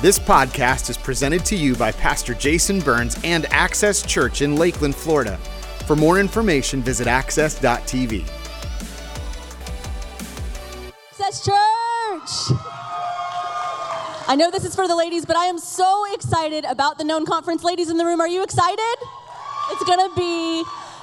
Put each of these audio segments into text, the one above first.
This podcast is presented to you by Pastor Jason Burns and Access Church in Lakeland, Florida. For more information, visit access.tv. Access Church! I know this is for the ladies, but I am so excited about the Known Conference. Ladies in the room, are you excited? It's gonna be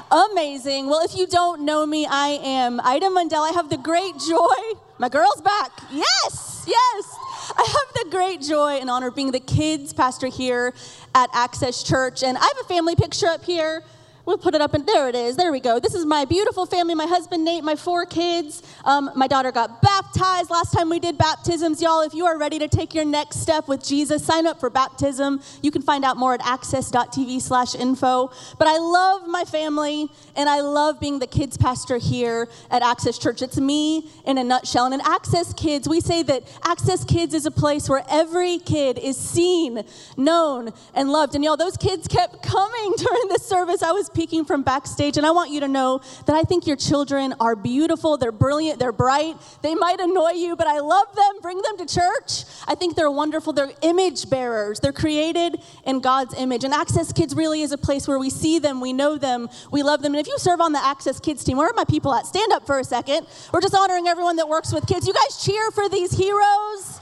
amazing. Well, if you don't know me, I am Ida Mundell. I have the great joy. My girl's back. Yes, yes. I have the great joy and honor of being the kids pastor here at Access Church. And I have a family picture up here. We'll put it up, and there it is. There we go. This is my beautiful family. My husband Nate, my four kids. Um, my daughter got baptized last time we did baptisms. Y'all, if you are ready to take your next step with Jesus, sign up for baptism. You can find out more at access.tv slash info. But I love my family, and I love being the kids pastor here at Access Church. It's me in a nutshell. And in Access Kids, we say that Access Kids is a place where every kid is seen, known, and loved. And y'all, those kids kept coming during this service. I was peeking from backstage, and I want you to know that I think your children are beautiful, they're brilliant, they're bright. They might annoy you, but I love them. Bring them to church. I think they're wonderful. They're image bearers, they're created in God's image. And Access Kids really is a place where we see them, we know them, we love them. And if you serve on the Access Kids team, where are my people at? Stand up for a second. We're just honoring everyone that works with kids. You guys cheer for these heroes.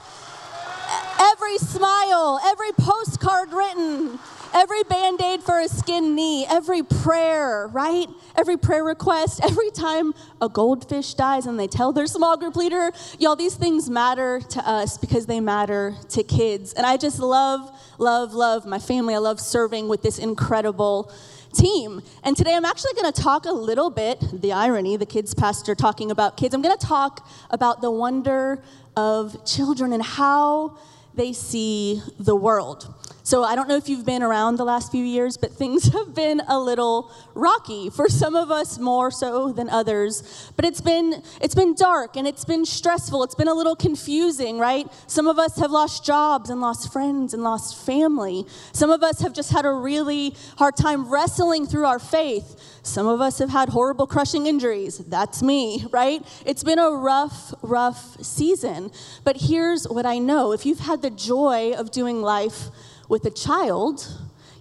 Every smile, every postcard written, Every band aid for a skin knee, every prayer, right? Every prayer request, every time a goldfish dies and they tell their small group leader, y'all, these things matter to us because they matter to kids. And I just love, love, love my family. I love serving with this incredible team. And today I'm actually going to talk a little bit, the irony, the kids pastor talking about kids. I'm going to talk about the wonder of children and how they see the world. So I don't know if you've been around the last few years, but things have been a little rocky for some of us more so than others. But it's been it's been dark and it's been stressful. It's been a little confusing, right? Some of us have lost jobs and lost friends and lost family. Some of us have just had a really hard time wrestling through our faith. Some of us have had horrible crushing injuries. That's me, right? It's been a rough, rough season. But here's what I know. If you've had the joy of doing life with a child,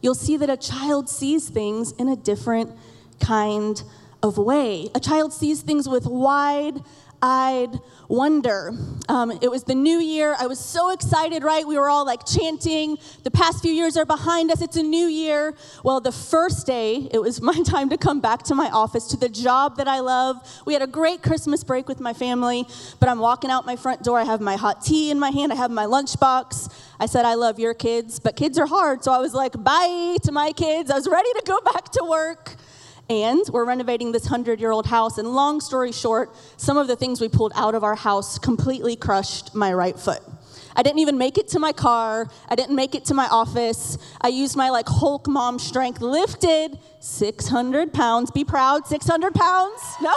you'll see that a child sees things in a different kind of way. A child sees things with wide eyed wonder. Um, it was the new year. I was so excited, right? We were all like chanting. The past few years are behind us. It's a new year. Well, the first day, it was my time to come back to my office, to the job that I love. We had a great Christmas break with my family, but I'm walking out my front door. I have my hot tea in my hand, I have my lunchbox. I said, I love your kids, but kids are hard. So I was like, bye to my kids. I was ready to go back to work. And we're renovating this 100 year old house. And long story short, some of the things we pulled out of our house completely crushed my right foot. I didn't even make it to my car. I didn't make it to my office. I used my like Hulk mom strength, lifted 600 pounds. Be proud, 600 pounds. No.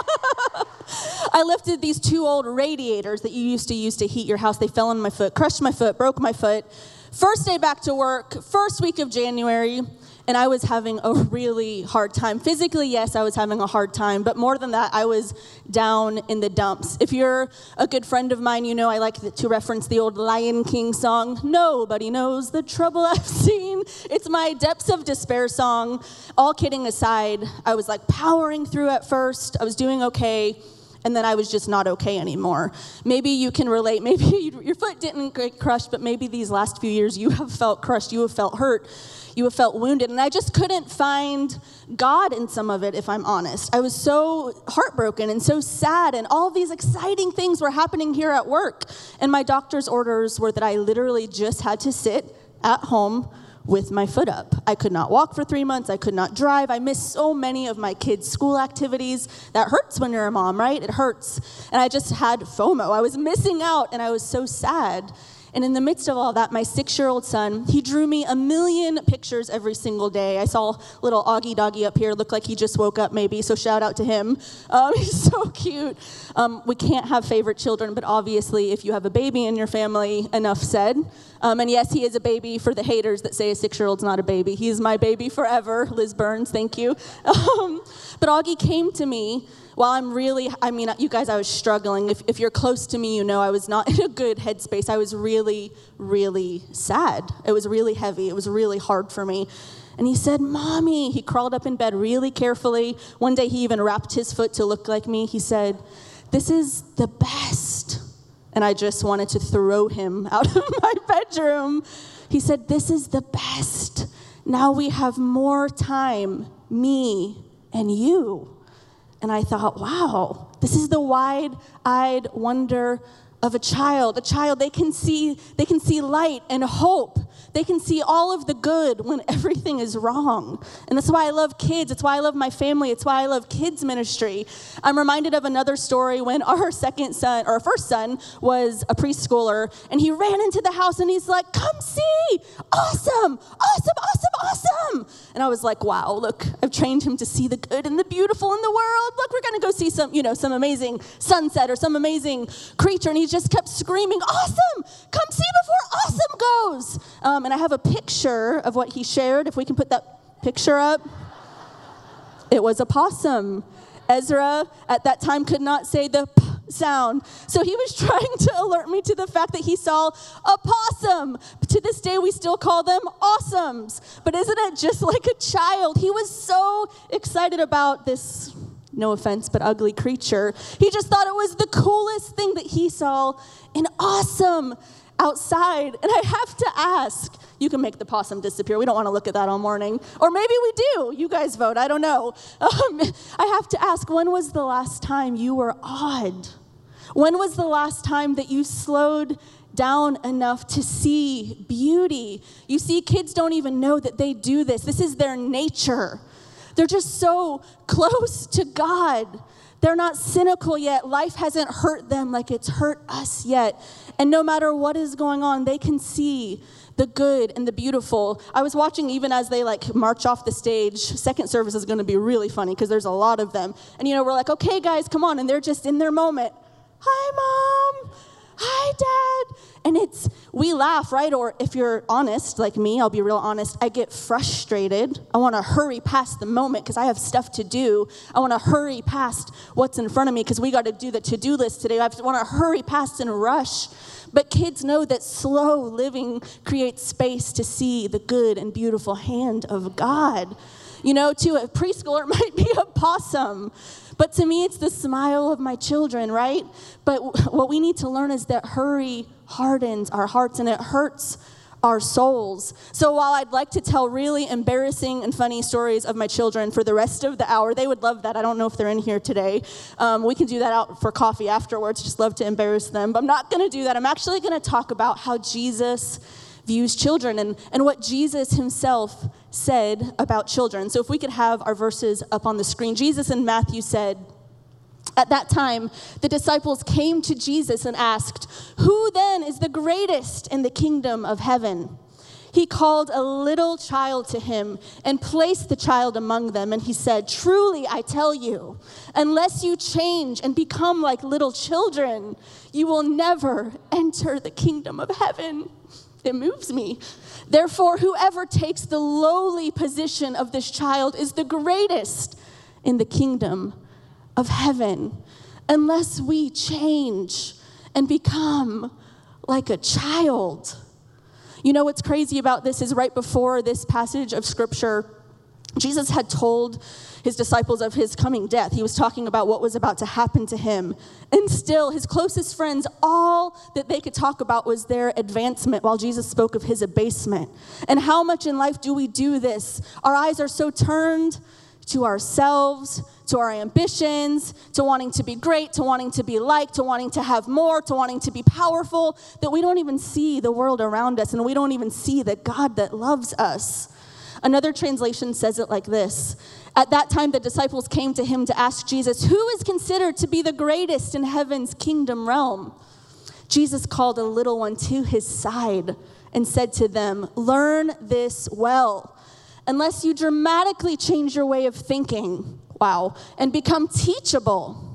I lifted these two old radiators that you used to use to heat your house. They fell on my foot, crushed my foot, broke my foot. First day back to work, first week of January, and I was having a really hard time. Physically, yes, I was having a hard time, but more than that, I was down in the dumps. If you're a good friend of mine, you know I like to reference the old Lion King song, Nobody Knows the Trouble I've Seen. It's my depths of despair song. All kidding aside, I was like powering through at first, I was doing okay and then I was just not okay anymore. Maybe you can relate. Maybe your foot didn't get crushed, but maybe these last few years you have felt crushed, you have felt hurt, you have felt wounded. And I just couldn't find God in some of it, if I'm honest. I was so heartbroken and so sad, and all these exciting things were happening here at work. And my doctor's orders were that I literally just had to sit at home with my foot up. I could not walk for three months. I could not drive. I missed so many of my kids' school activities. That hurts when you're a mom, right? It hurts. And I just had FOMO. I was missing out, and I was so sad. And in the midst of all that, my six year old son, he drew me a million pictures every single day. I saw little Augie Doggy up here, looked like he just woke up maybe, so shout out to him. Um, he's so cute. Um, we can't have favorite children, but obviously, if you have a baby in your family, enough said. Um, and yes, he is a baby for the haters that say a six year old's not a baby. He's my baby forever. Liz Burns, thank you. Um, but Augie came to me while I'm really, I mean, you guys, I was struggling. If, if you're close to me, you know I was not in a good headspace. I was really, really sad. It was really heavy. It was really hard for me. And he said, Mommy. He crawled up in bed really carefully. One day he even wrapped his foot to look like me. He said, This is the best. And I just wanted to throw him out of my bedroom. He said, This is the best. Now we have more time, me and you. And I thought, wow, this is the wide eyed wonder of a child. A child, they can see, they can see light and hope. They can see all of the good when everything is wrong. And that's why I love kids. It's why I love my family. It's why I love kids ministry. I'm reminded of another story when our second son, or our first son, was a preschooler, and he ran into the house and he's like, Come see! Awesome! Awesome! Awesome! Awesome! And I was like, Wow, look, I've trained him to see the good and the beautiful in the world. Look, we're gonna go see some, you know, some amazing sunset or some amazing creature. And he just kept screaming, Awesome! Come see before awesome goes! Um, and I have a picture of what he shared. If we can put that picture up, it was a possum. Ezra at that time could not say the sound. So he was trying to alert me to the fact that he saw a possum. To this day, we still call them awesomes. But isn't it just like a child? He was so excited about this, no offense, but ugly creature. He just thought it was the coolest thing that he saw an awesome outside. And I have to ask, you can make the possum disappear. We don't want to look at that all morning. Or maybe we do. You guys vote. I don't know. Um, I have to ask, when was the last time you were awed? When was the last time that you slowed down enough to see beauty? You see, kids don't even know that they do this. This is their nature. They're just so close to God. They're not cynical yet. Life hasn't hurt them like it's hurt us yet. And no matter what is going on, they can see the good and the beautiful. I was watching even as they like march off the stage. Second service is going to be really funny because there's a lot of them. And you know, we're like, okay, guys, come on. And they're just in their moment. Hi, mom. Hi, dad. And it's, we laugh, right? Or if you're honest, like me, I'll be real honest, I get frustrated. I want to hurry past the moment because I have stuff to do. I want to hurry past what's in front of me because we got to do the to do list today. I want to hurry past and rush. But kids know that slow living creates space to see the good and beautiful hand of God. You know, to a preschooler, it might be a possum. But to me, it's the smile of my children, right? But what we need to learn is that hurry hardens our hearts and it hurts our souls. So while I'd like to tell really embarrassing and funny stories of my children for the rest of the hour, they would love that. I don't know if they're in here today. Um, we can do that out for coffee afterwards. Just love to embarrass them. But I'm not going to do that. I'm actually going to talk about how Jesus views children and, and what Jesus himself said about children. So if we could have our verses up on the screen. Jesus in Matthew said, at that time, the disciples came to Jesus and asked, Who then is the greatest in the kingdom of heaven? He called a little child to him and placed the child among them. And he said, Truly, I tell you, unless you change and become like little children, you will never enter the kingdom of heaven. It moves me. Therefore, whoever takes the lowly position of this child is the greatest in the kingdom of heaven. Unless we change and become like a child. You know what's crazy about this is right before this passage of scripture, Jesus had told his disciples of his coming death. He was talking about what was about to happen to him. And still, his closest friends, all that they could talk about was their advancement while Jesus spoke of his abasement. And how much in life do we do this? Our eyes are so turned to ourselves, to our ambitions, to wanting to be great, to wanting to be liked, to wanting to have more, to wanting to be powerful, that we don't even see the world around us and we don't even see the God that loves us. Another translation says it like this At that time, the disciples came to him to ask Jesus, Who is considered to be the greatest in heaven's kingdom realm? Jesus called a little one to his side and said to them, Learn this well. Unless you dramatically change your way of thinking, wow, and become teachable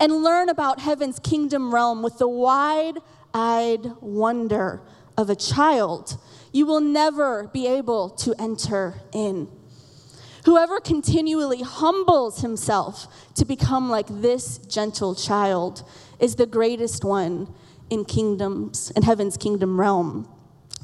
and learn about heaven's kingdom realm with the wide eyed wonder of a child you will never be able to enter in. Whoever continually humbles himself to become like this gentle child is the greatest one in kingdoms, in heaven's kingdom realm.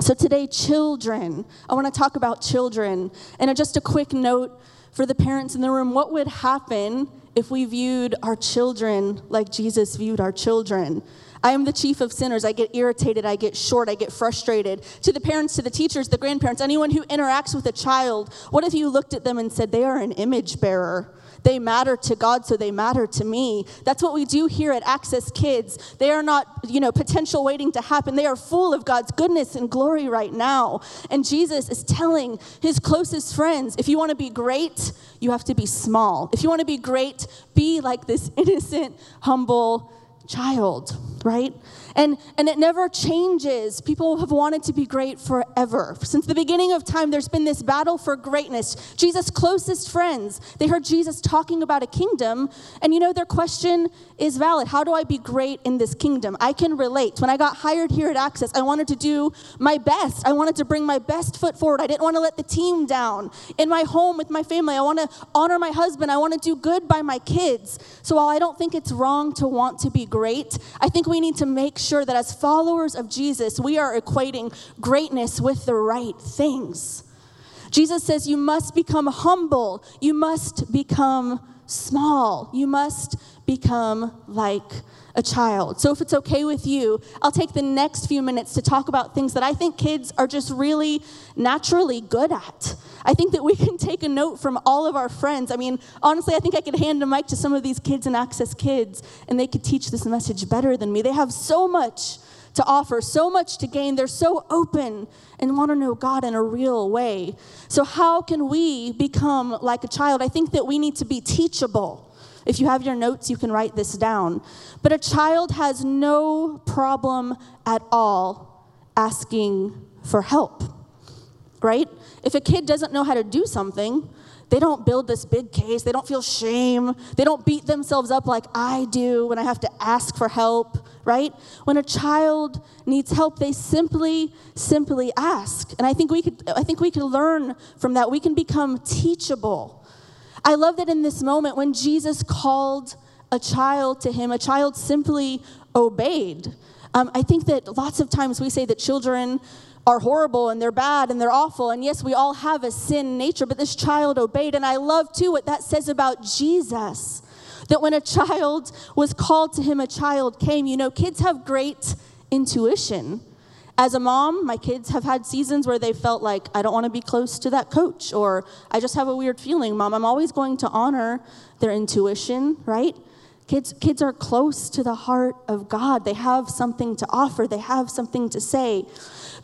So today, children, I want to talk about children. And just a quick note for the parents in the room what would happen if we viewed our children like Jesus viewed our children? I am the chief of sinners. I get irritated. I get short. I get frustrated. To the parents, to the teachers, the grandparents, anyone who interacts with a child, what if you looked at them and said, they are an image bearer? They matter to God, so they matter to me. That's what we do here at Access Kids. They are not, you know, potential waiting to happen. They are full of God's goodness and glory right now. And Jesus is telling his closest friends if you want to be great, you have to be small. If you want to be great, be like this innocent, humble child, right? And, and it never changes. People have wanted to be great forever. Since the beginning of time, there's been this battle for greatness. Jesus' closest friends, they heard Jesus talking about a kingdom, and you know, their question is valid. How do I be great in this kingdom? I can relate. When I got hired here at Access, I wanted to do my best. I wanted to bring my best foot forward. I didn't want to let the team down. In my home with my family, I want to honor my husband. I want to do good by my kids. So while I don't think it's wrong to want to be great, I think we need to make sure that as followers of Jesus, we are equating greatness with the right things. Jesus says, You must become humble, you must become small, you must become like a child. So, if it's okay with you, I'll take the next few minutes to talk about things that I think kids are just really naturally good at. I think that we can take a note from all of our friends. I mean, honestly, I think I could hand a mic to some of these kids and Access Kids, and they could teach this message better than me. They have so much to offer, so much to gain. They're so open and want to know God in a real way. So, how can we become like a child? I think that we need to be teachable. If you have your notes, you can write this down. But a child has no problem at all asking for help, right? If a kid doesn't know how to do something, they don't build this big case. They don't feel shame. They don't beat themselves up like I do when I have to ask for help, right? When a child needs help, they simply, simply ask. And I think we could, I think we could learn from that. We can become teachable I love that in this moment when Jesus called a child to him, a child simply obeyed. Um, I think that lots of times we say that children are horrible and they're bad and they're awful. And yes, we all have a sin nature, but this child obeyed. And I love too what that says about Jesus that when a child was called to him, a child came. You know, kids have great intuition. As a mom, my kids have had seasons where they felt like, I don't want to be close to that coach, or I just have a weird feeling. Mom, I'm always going to honor their intuition, right? Kids, kids are close to the heart of God. They have something to offer, they have something to say.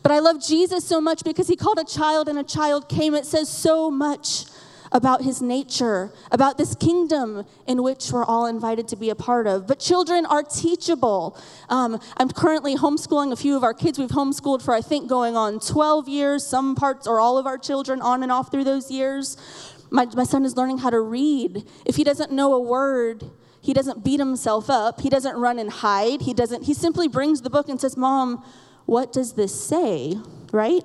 But I love Jesus so much because he called a child and a child came. It says so much about his nature, about this kingdom in which we're all invited to be a part of. But children are teachable. Um, I'm currently homeschooling a few of our kids. We've homeschooled for, I think, going on 12 years, some parts or all of our children on and off through those years. My, my son is learning how to read. If he doesn't know a word, he doesn't beat himself up. He doesn't run and hide. He doesn't, he simply brings the book and says, Mom, what does this say? Right?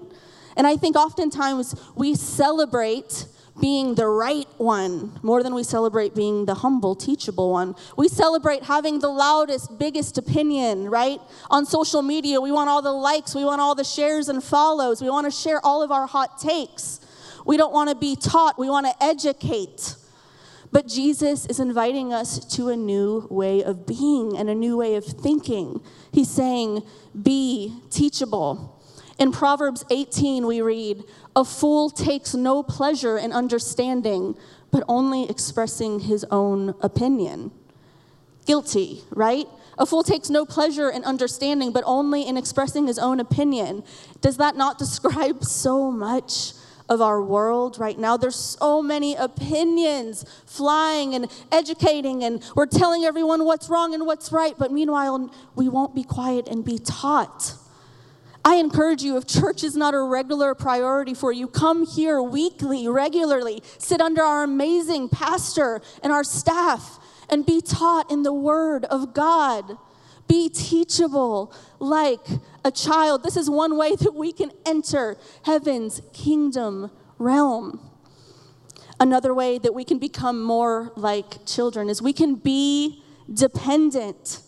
And I think oftentimes we celebrate being the right one more than we celebrate being the humble, teachable one. We celebrate having the loudest, biggest opinion, right? On social media, we want all the likes, we want all the shares and follows, we want to share all of our hot takes. We don't want to be taught, we want to educate. But Jesus is inviting us to a new way of being and a new way of thinking. He's saying, Be teachable. In Proverbs 18, we read, A fool takes no pleasure in understanding, but only expressing his own opinion. Guilty, right? A fool takes no pleasure in understanding, but only in expressing his own opinion. Does that not describe so much of our world right now? There's so many opinions flying and educating, and we're telling everyone what's wrong and what's right, but meanwhile, we won't be quiet and be taught. I encourage you, if church is not a regular priority for you, come here weekly, regularly, sit under our amazing pastor and our staff, and be taught in the Word of God. Be teachable like a child. This is one way that we can enter heaven's kingdom realm. Another way that we can become more like children is we can be dependent.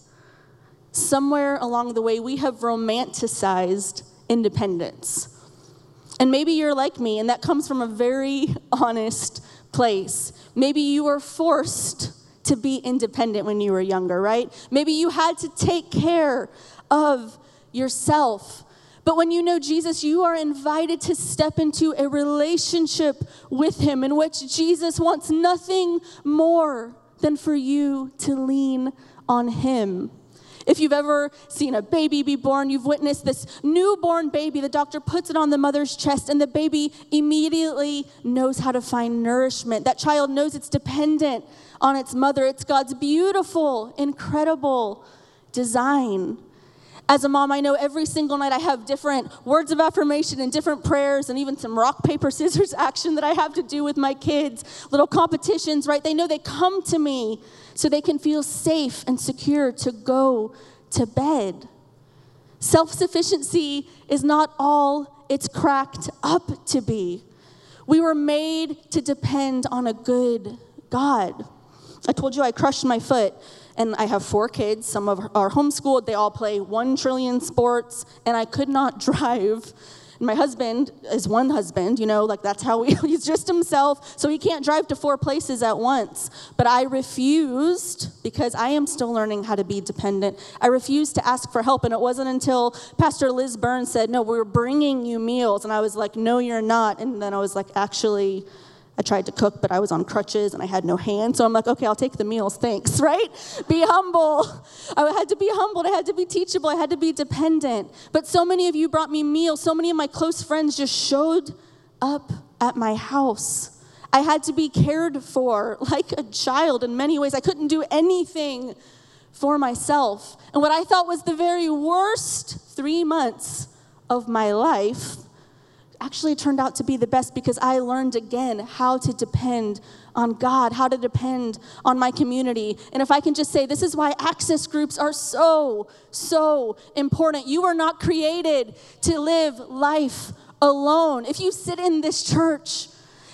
Somewhere along the way, we have romanticized independence. And maybe you're like me, and that comes from a very honest place. Maybe you were forced to be independent when you were younger, right? Maybe you had to take care of yourself. But when you know Jesus, you are invited to step into a relationship with Him in which Jesus wants nothing more than for you to lean on Him. If you've ever seen a baby be born, you've witnessed this newborn baby. The doctor puts it on the mother's chest, and the baby immediately knows how to find nourishment. That child knows it's dependent on its mother. It's God's beautiful, incredible design. As a mom, I know every single night I have different words of affirmation and different prayers and even some rock, paper, scissors action that I have to do with my kids, little competitions, right? They know they come to me so they can feel safe and secure to go to bed. Self sufficiency is not all it's cracked up to be. We were made to depend on a good God. I told you I crushed my foot and I have four kids. Some of are homeschooled. They all play one trillion sports, and I could not drive. And my husband is one husband, you know, like that's how he, he's just himself, so he can't drive to four places at once. But I refused because I am still learning how to be dependent. I refused to ask for help, and it wasn't until Pastor Liz Burns said, "No, we're bringing you meals," and I was like, "No, you're not." And then I was like, "Actually." I tried to cook, but I was on crutches and I had no hands. So I'm like, okay, I'll take the meals, thanks, right? Be humble. I had to be humbled. I had to be teachable. I had to be dependent. But so many of you brought me meals. So many of my close friends just showed up at my house. I had to be cared for like a child in many ways. I couldn't do anything for myself. And what I thought was the very worst three months of my life actually turned out to be the best because I learned again how to depend on God, how to depend on my community. And if I can just say, this is why access groups are so, so important. You are not created to live life alone. If you sit in this church,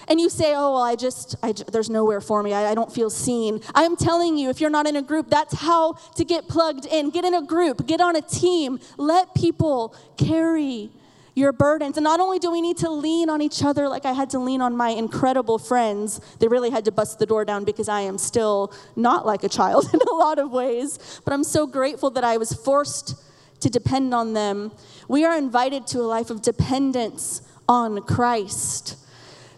and you say, oh, well, I just, I, there's nowhere for me. I, I don't feel seen. I'm telling you, if you're not in a group, that's how to get plugged in. Get in a group, get on a team, let people carry your burdens. And not only do we need to lean on each other, like I had to lean on my incredible friends, they really had to bust the door down because I am still not like a child in a lot of ways. But I'm so grateful that I was forced to depend on them. We are invited to a life of dependence on Christ.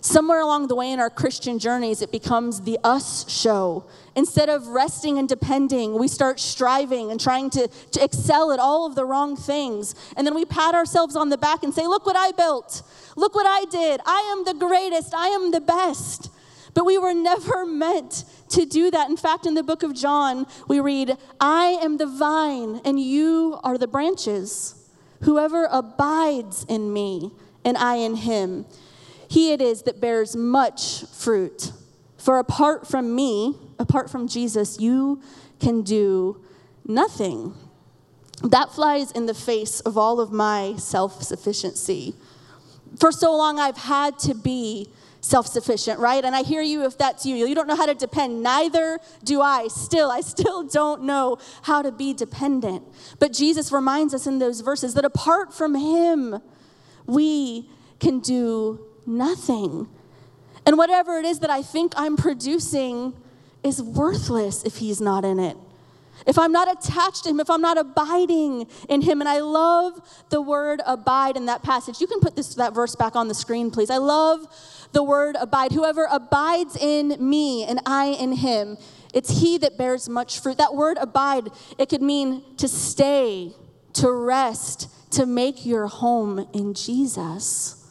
Somewhere along the way in our Christian journeys, it becomes the us show. Instead of resting and depending, we start striving and trying to, to excel at all of the wrong things. And then we pat ourselves on the back and say, Look what I built. Look what I did. I am the greatest. I am the best. But we were never meant to do that. In fact, in the book of John, we read, I am the vine and you are the branches. Whoever abides in me and I in him he it is that bears much fruit. For apart from me, apart from Jesus, you can do nothing. That flies in the face of all of my self sufficiency. For so long, I've had to be self sufficient, right? And I hear you if that's you. You don't know how to depend. Neither do I. Still, I still don't know how to be dependent. But Jesus reminds us in those verses that apart from Him, we can do nothing. And whatever it is that I think I'm producing is worthless if He's not in it. If I'm not attached to Him, if I'm not abiding in Him. And I love the word abide in that passage. You can put this, that verse back on the screen, please. I love the word abide. Whoever abides in me and I in Him, it's He that bears much fruit. That word abide, it could mean to stay, to rest, to make your home in Jesus.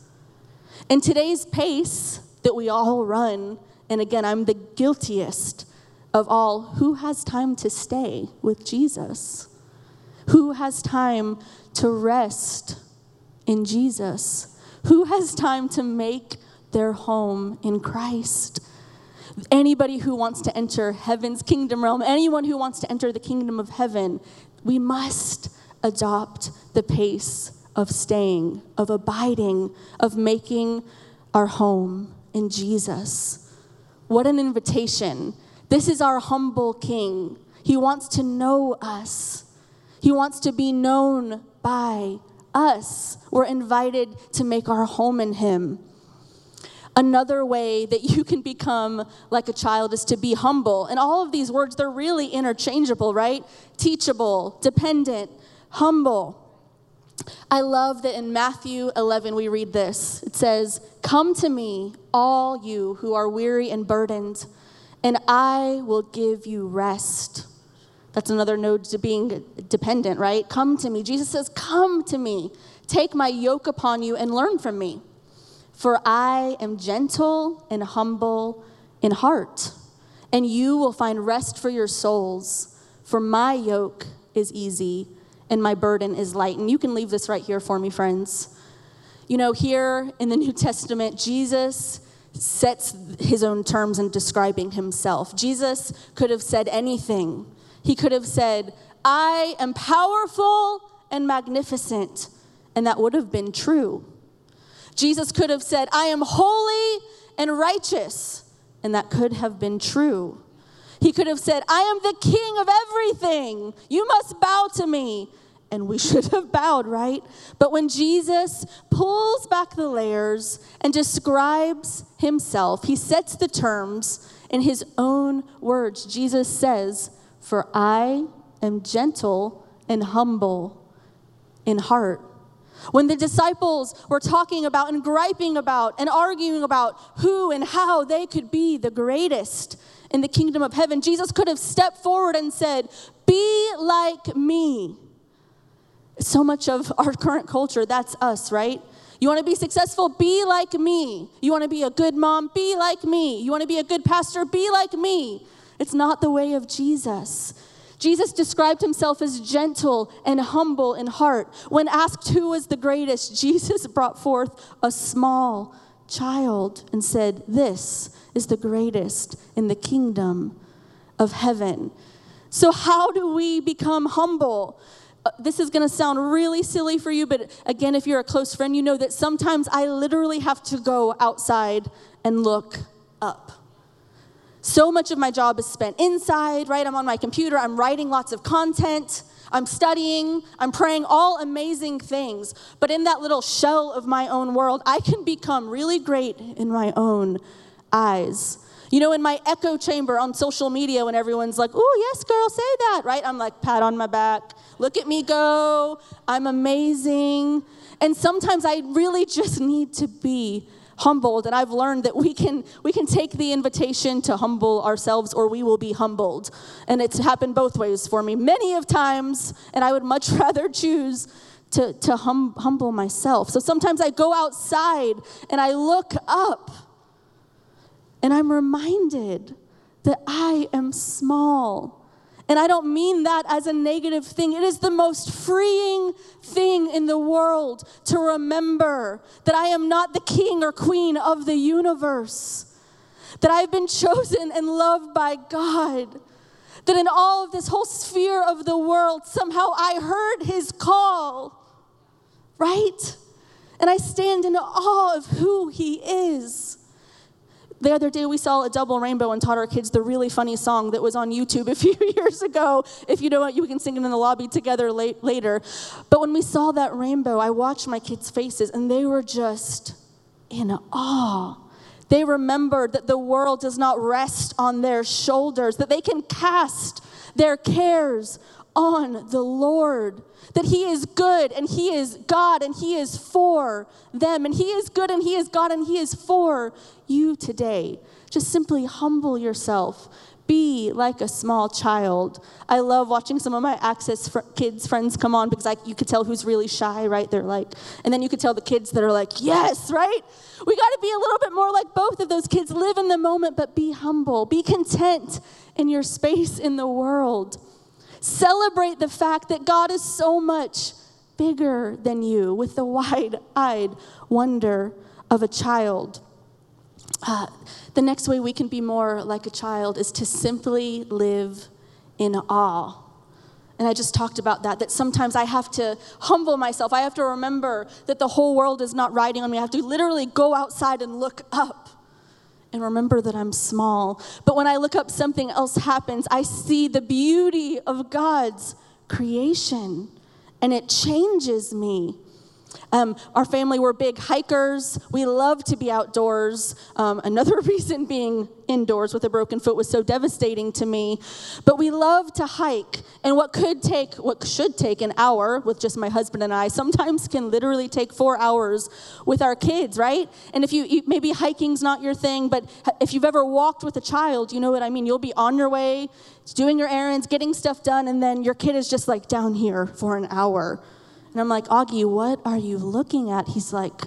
In today's pace that we all run, and again, I'm the guiltiest of all, who has time to stay with Jesus? Who has time to rest in Jesus? Who has time to make their home in Christ? Anybody who wants to enter heaven's kingdom realm, anyone who wants to enter the kingdom of heaven, we must adopt the pace of staying, of abiding, of making our home in Jesus. What an invitation. This is our humble King. He wants to know us, He wants to be known by us. We're invited to make our home in Him. Another way that you can become like a child is to be humble. And all of these words, they're really interchangeable, right? Teachable, dependent, humble. I love that in Matthew 11 we read this. It says, Come to me, all you who are weary and burdened, and I will give you rest. That's another node to being dependent, right? Come to me. Jesus says, Come to me. Take my yoke upon you and learn from me. For I am gentle and humble in heart, and you will find rest for your souls. For my yoke is easy and my burden is light. And you can leave this right here for me, friends. You know, here in the New Testament, Jesus sets his own terms in describing himself. Jesus could have said anything. He could have said, I am powerful and magnificent, and that would have been true. Jesus could have said, I am holy and righteous, and that could have been true. He could have said, I am the king of everything. You must bow to me and we should have bowed, right? But when Jesus pulls back the layers and describes himself, he sets the terms in his own words. Jesus says, For I am gentle and humble in heart. When the disciples were talking about and griping about and arguing about who and how they could be the greatest in the kingdom of heaven, Jesus could have stepped forward and said, Be like me so much of our current culture, that's us, right? You want to be successful? Be like me. You want to be a good mom? Be like me. You want to be a good pastor? Be like me. It's not the way of Jesus. Jesus described himself as gentle and humble in heart. When asked who was the greatest, Jesus brought forth a small child and said, This is the greatest in the kingdom of heaven. So, how do we become humble? Uh, this is going to sound really silly for you, but again, if you're a close friend, you know that sometimes I literally have to go outside and look up. So much of my job is spent inside, right? I'm on my computer, I'm writing lots of content, I'm studying, I'm praying, all amazing things. But in that little shell of my own world, I can become really great in my own eyes. You know, in my echo chamber on social media, when everyone's like, oh, yes, girl, say that, right? I'm like, pat on my back, look at me go, I'm amazing. And sometimes I really just need to be humbled and i've learned that we can we can take the invitation to humble ourselves or we will be humbled and it's happened both ways for me many of times and i would much rather choose to, to hum, humble myself so sometimes i go outside and i look up and I'm reminded that I am small. And I don't mean that as a negative thing. It is the most freeing thing in the world to remember that I am not the king or queen of the universe, that I've been chosen and loved by God, that in all of this whole sphere of the world, somehow I heard his call, right? And I stand in awe of who he is. The other day, we saw a double rainbow and taught our kids the really funny song that was on YouTube a few years ago. If you don't you can sing it in the lobby together late, later. But when we saw that rainbow, I watched my kids' faces, and they were just in awe. They remembered that the world does not rest on their shoulders, that they can cast their cares on the Lord. That He is good and He is God and He is for them. And He is good and He is God and He is for you today. Just simply humble yourself. Be like a small child. I love watching some of my Access fr- kids friends come on because I, you could tell who's really shy, right? They're like, and then you could tell the kids that are like, yes, right? We got to be a little bit more like both of those kids. Live in the moment, but be humble. Be content in your space in the world. Celebrate the fact that God is so much bigger than you with the wide eyed wonder of a child. Uh, the next way we can be more like a child is to simply live in awe. And I just talked about that, that sometimes I have to humble myself. I have to remember that the whole world is not riding on me. I have to literally go outside and look up and remember that I'm small. But when I look up, something else happens. I see the beauty of God's creation, and it changes me. Um, our family, we're big hikers. We love to be outdoors. Um, another reason being indoors with a broken foot was so devastating to me. But we love to hike. And what could take, what should take an hour with just my husband and I, sometimes can literally take four hours with our kids, right? And if you maybe hiking's not your thing, but if you've ever walked with a child, you know what I mean. You'll be on your way, doing your errands, getting stuff done, and then your kid is just like down here for an hour and I'm like, Augie, what are you looking at? He's like,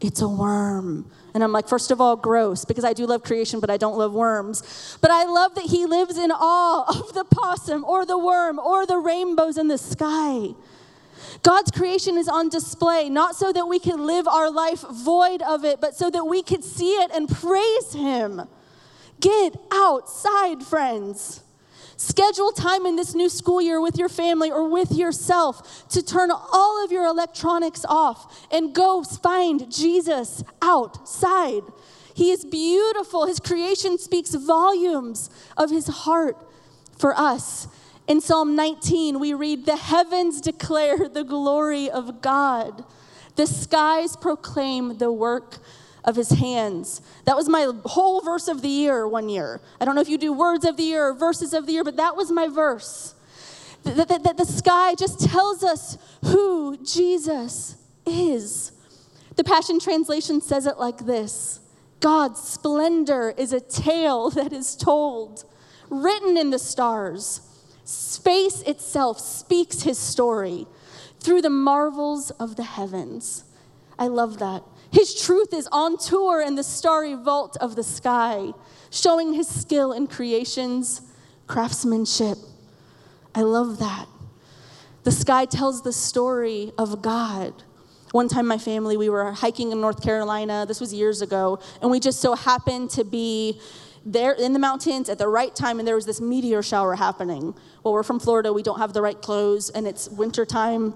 it's a worm. And I'm like, first of all, gross, because I do love creation, but I don't love worms. But I love that he lives in awe of the possum or the worm or the rainbows in the sky. God's creation is on display, not so that we can live our life void of it, but so that we could see it and praise him. Get outside, friends. Schedule time in this new school year with your family or with yourself to turn all of your electronics off and go find Jesus outside. He is beautiful. His creation speaks volumes of his heart for us. In Psalm 19, we read, The heavens declare the glory of God, the skies proclaim the work of his hands. That was my whole verse of the year one year. I don't know if you do words of the year or verses of the year, but that was my verse. That the, the sky just tells us who Jesus is. The Passion Translation says it like this God's splendor is a tale that is told, written in the stars. Space itself speaks his story through the marvels of the heavens. I love that. His truth is on tour in the starry vault of the sky, showing his skill in creation's craftsmanship. I love that. The sky tells the story of God. One time, my family, we were hiking in North Carolina. This was years ago. And we just so happened to be there in the mountains at the right time, and there was this meteor shower happening. Well, we're from Florida. We don't have the right clothes, and it's wintertime.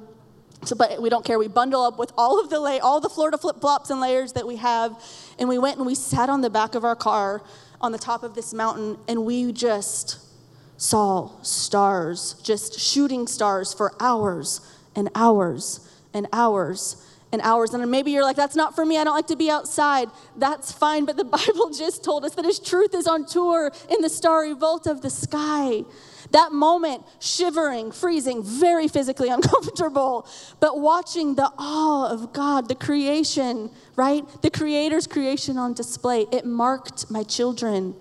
So, but we don't care. We bundle up with all of the lay, all the Florida flip flops and layers that we have, and we went and we sat on the back of our car on the top of this mountain, and we just saw stars, just shooting stars for hours and hours and hours and hours. And maybe you're like, that's not for me. I don't like to be outside. That's fine. But the Bible just told us that His truth is on tour in the starry vault of the sky. That moment, shivering, freezing, very physically uncomfortable, but watching the awe of God, the creation, right? The Creator's creation on display, it marked my children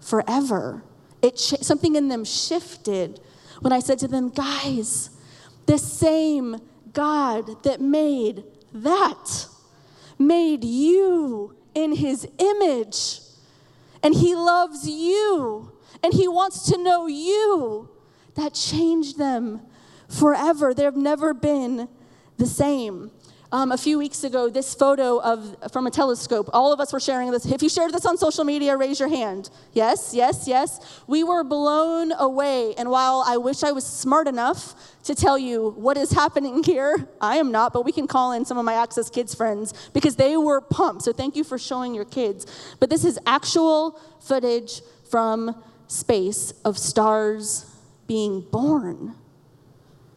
forever. It something in them shifted when I said to them, guys, the same God that made that made you in his image. And he loves you and He wants to know you. That changed them forever. They've never been the same. Um, a few weeks ago, this photo of from a telescope. All of us were sharing this. If you shared this on social media, raise your hand. Yes, yes, yes. We were blown away. And while I wish I was smart enough to tell you what is happening here, I am not. But we can call in some of my Access Kids friends because they were pumped. So thank you for showing your kids. But this is actual footage from space of stars being born.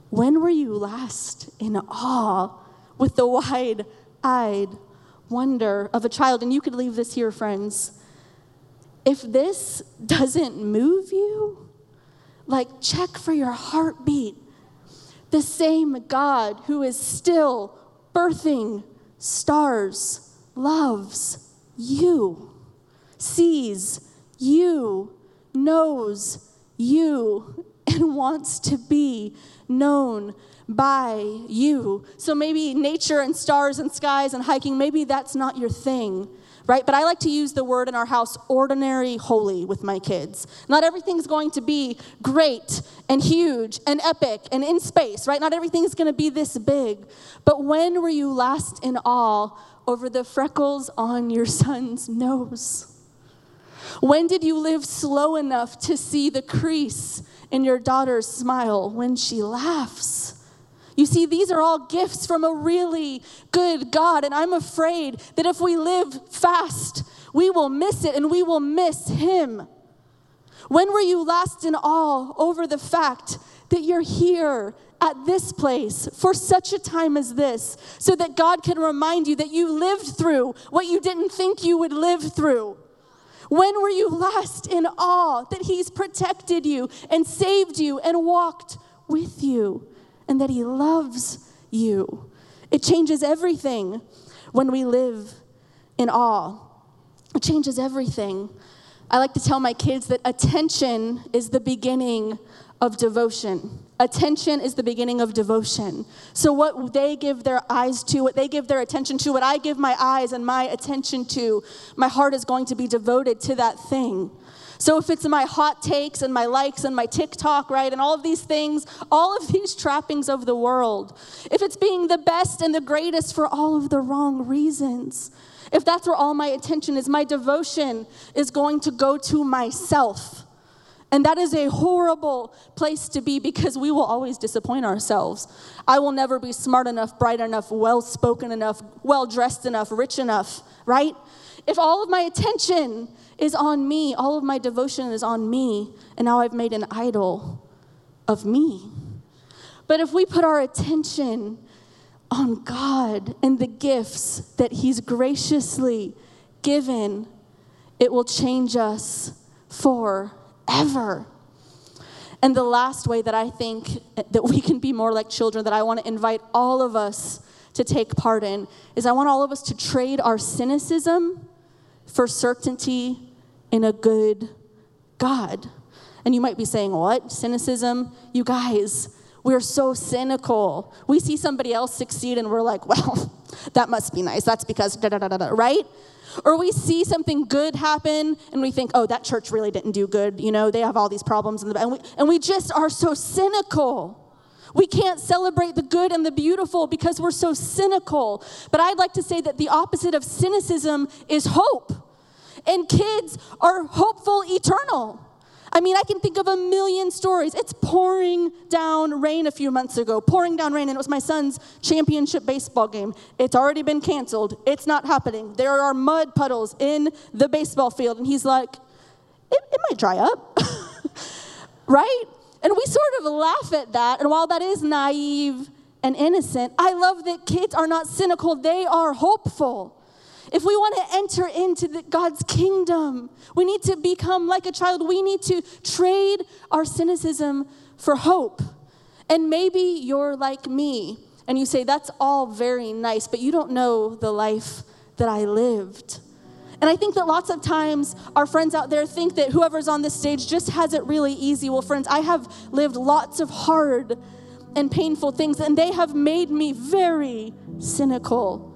When were you last in awe with the wide eyed wonder of a child? And you could leave this here, friends. If this doesn't move you, like check for your heartbeat. The same God who is still birthing stars loves you, sees you knows you and wants to be known by you. So maybe nature and stars and skies and hiking, maybe that's not your thing, right? But I like to use the word in our house ordinary holy with my kids. Not everything's going to be great and huge and epic and in space, right? Not everything's going to be this big. But when were you last in awe over the freckles on your son's nose? When did you live slow enough to see the crease in your daughter's smile when she laughs? You see, these are all gifts from a really good God, and I'm afraid that if we live fast, we will miss it and we will miss Him. When were you last in awe over the fact that you're here at this place for such a time as this so that God can remind you that you lived through what you didn't think you would live through? When were you last in awe that He's protected you and saved you and walked with you and that He loves you? It changes everything when we live in awe. It changes everything. I like to tell my kids that attention is the beginning of devotion. Attention is the beginning of devotion. So, what they give their eyes to, what they give their attention to, what I give my eyes and my attention to, my heart is going to be devoted to that thing. So, if it's my hot takes and my likes and my TikTok, right, and all of these things, all of these trappings of the world, if it's being the best and the greatest for all of the wrong reasons, if that's where all my attention is, my devotion is going to go to myself. And that is a horrible place to be because we will always disappoint ourselves. I will never be smart enough, bright enough, well spoken enough, well dressed enough, rich enough, right? If all of my attention is on me, all of my devotion is on me, and now I've made an idol of me. But if we put our attention on God and the gifts that He's graciously given, it will change us forever. And the last way that I think that we can be more like children, that I want to invite all of us to take part in, is I want all of us to trade our cynicism for certainty in a good God. And you might be saying, What? Cynicism? You guys, we're so cynical. We see somebody else succeed and we're like, well, that must be nice. That's because da da da da da, right? Or we see something good happen and we think, oh, that church really didn't do good. You know, they have all these problems. The, and, we, and we just are so cynical. We can't celebrate the good and the beautiful because we're so cynical. But I'd like to say that the opposite of cynicism is hope. And kids are hopeful eternal. I mean, I can think of a million stories. It's pouring down rain a few months ago, pouring down rain, and it was my son's championship baseball game. It's already been canceled. It's not happening. There are mud puddles in the baseball field, and he's like, it, it might dry up, right? And we sort of laugh at that, and while that is naive and innocent, I love that kids are not cynical, they are hopeful. If we want to enter into the, God's kingdom, we need to become like a child. We need to trade our cynicism for hope. And maybe you're like me and you say, That's all very nice, but you don't know the life that I lived. And I think that lots of times our friends out there think that whoever's on this stage just has it really easy. Well, friends, I have lived lots of hard and painful things, and they have made me very cynical.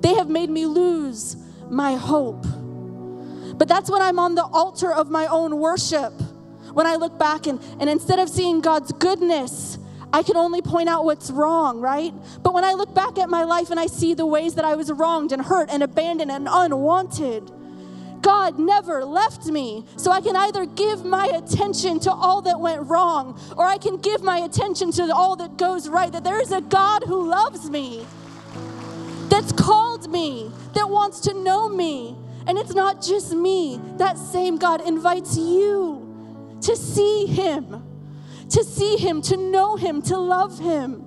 They have made me lose my hope. But that's when I'm on the altar of my own worship. When I look back and, and instead of seeing God's goodness, I can only point out what's wrong, right? But when I look back at my life and I see the ways that I was wronged and hurt and abandoned and unwanted, God never left me. So I can either give my attention to all that went wrong or I can give my attention to all that goes right. That there is a God who loves me that's called me, that wants to know me. And it's not just me. That same God invites you to see Him, to see Him, to know Him, to love Him.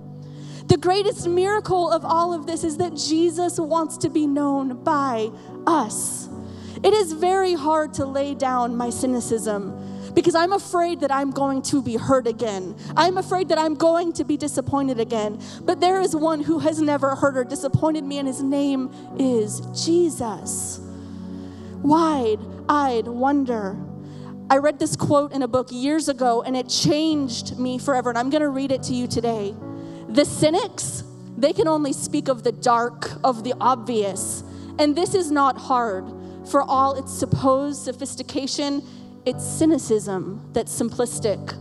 The greatest miracle of all of this is that Jesus wants to be known by us. It is very hard to lay down my cynicism because I'm afraid that I'm going to be hurt again. I'm afraid that I'm going to be disappointed again. But there is one who has never hurt or disappointed me, and his name is Jesus. Wide eyed wonder. I read this quote in a book years ago, and it changed me forever. And I'm going to read it to you today. The cynics, they can only speak of the dark, of the obvious. And this is not hard. For all its supposed sophistication, it's cynicism that's simplistic.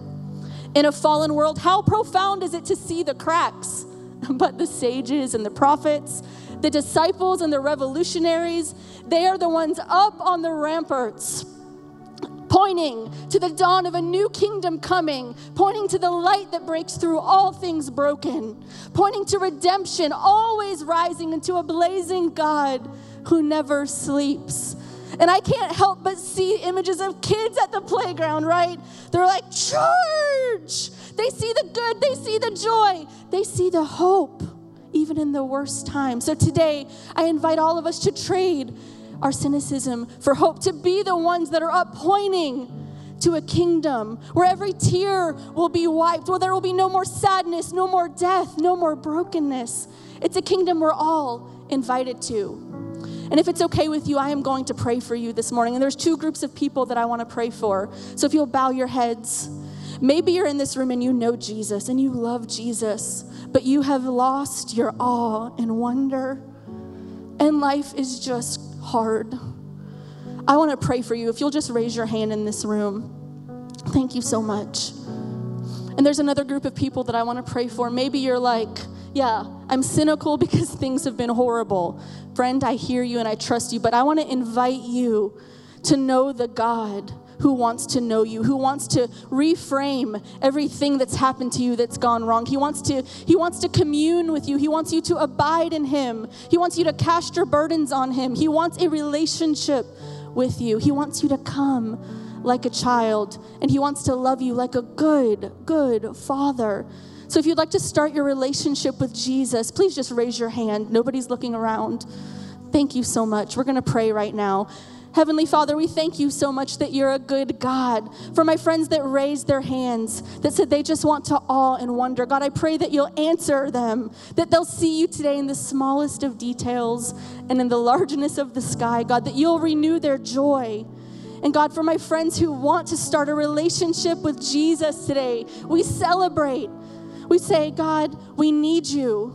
In a fallen world, how profound is it to see the cracks? But the sages and the prophets, the disciples and the revolutionaries, they are the ones up on the ramparts, pointing to the dawn of a new kingdom coming, pointing to the light that breaks through all things broken, pointing to redemption, always rising into a blazing God who never sleeps. And I can't help but see images of kids at the playground, right? They're like, Church! They see the good, they see the joy, they see the hope, even in the worst time. So today, I invite all of us to trade our cynicism for hope, to be the ones that are up pointing to a kingdom where every tear will be wiped, where there will be no more sadness, no more death, no more brokenness. It's a kingdom we're all invited to. And if it's okay with you, I am going to pray for you this morning. And there's two groups of people that I want to pray for. So if you'll bow your heads, maybe you're in this room and you know Jesus and you love Jesus, but you have lost your awe and wonder, and life is just hard. I want to pray for you. If you'll just raise your hand in this room, thank you so much. And there's another group of people that I want to pray for. Maybe you're like, yeah, I'm cynical because things have been horrible. Friend, I hear you and I trust you, but I want to invite you to know the God who wants to know you, who wants to reframe everything that's happened to you that's gone wrong. He wants to he wants to commune with you. He wants you to abide in him. He wants you to cast your burdens on him. He wants a relationship with you. He wants you to come like a child and he wants to love you like a good good father. So if you'd like to start your relationship with Jesus, please just raise your hand. Nobody's looking around. Thank you so much. We're going to pray right now. Heavenly Father, we thank you so much that you're a good God. For my friends that raised their hands, that said they just want to awe and wonder, God, I pray that you'll answer them, that they'll see you today in the smallest of details and in the largeness of the sky, God, that you'll renew their joy. And God, for my friends who want to start a relationship with Jesus today, we celebrate we say, God, we need you.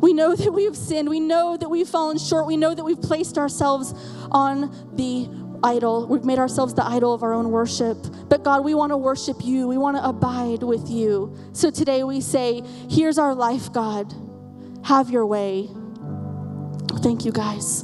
We know that we have sinned. We know that we've fallen short. We know that we've placed ourselves on the idol. We've made ourselves the idol of our own worship. But God, we want to worship you. We want to abide with you. So today we say, Here's our life, God. Have your way. Thank you, guys.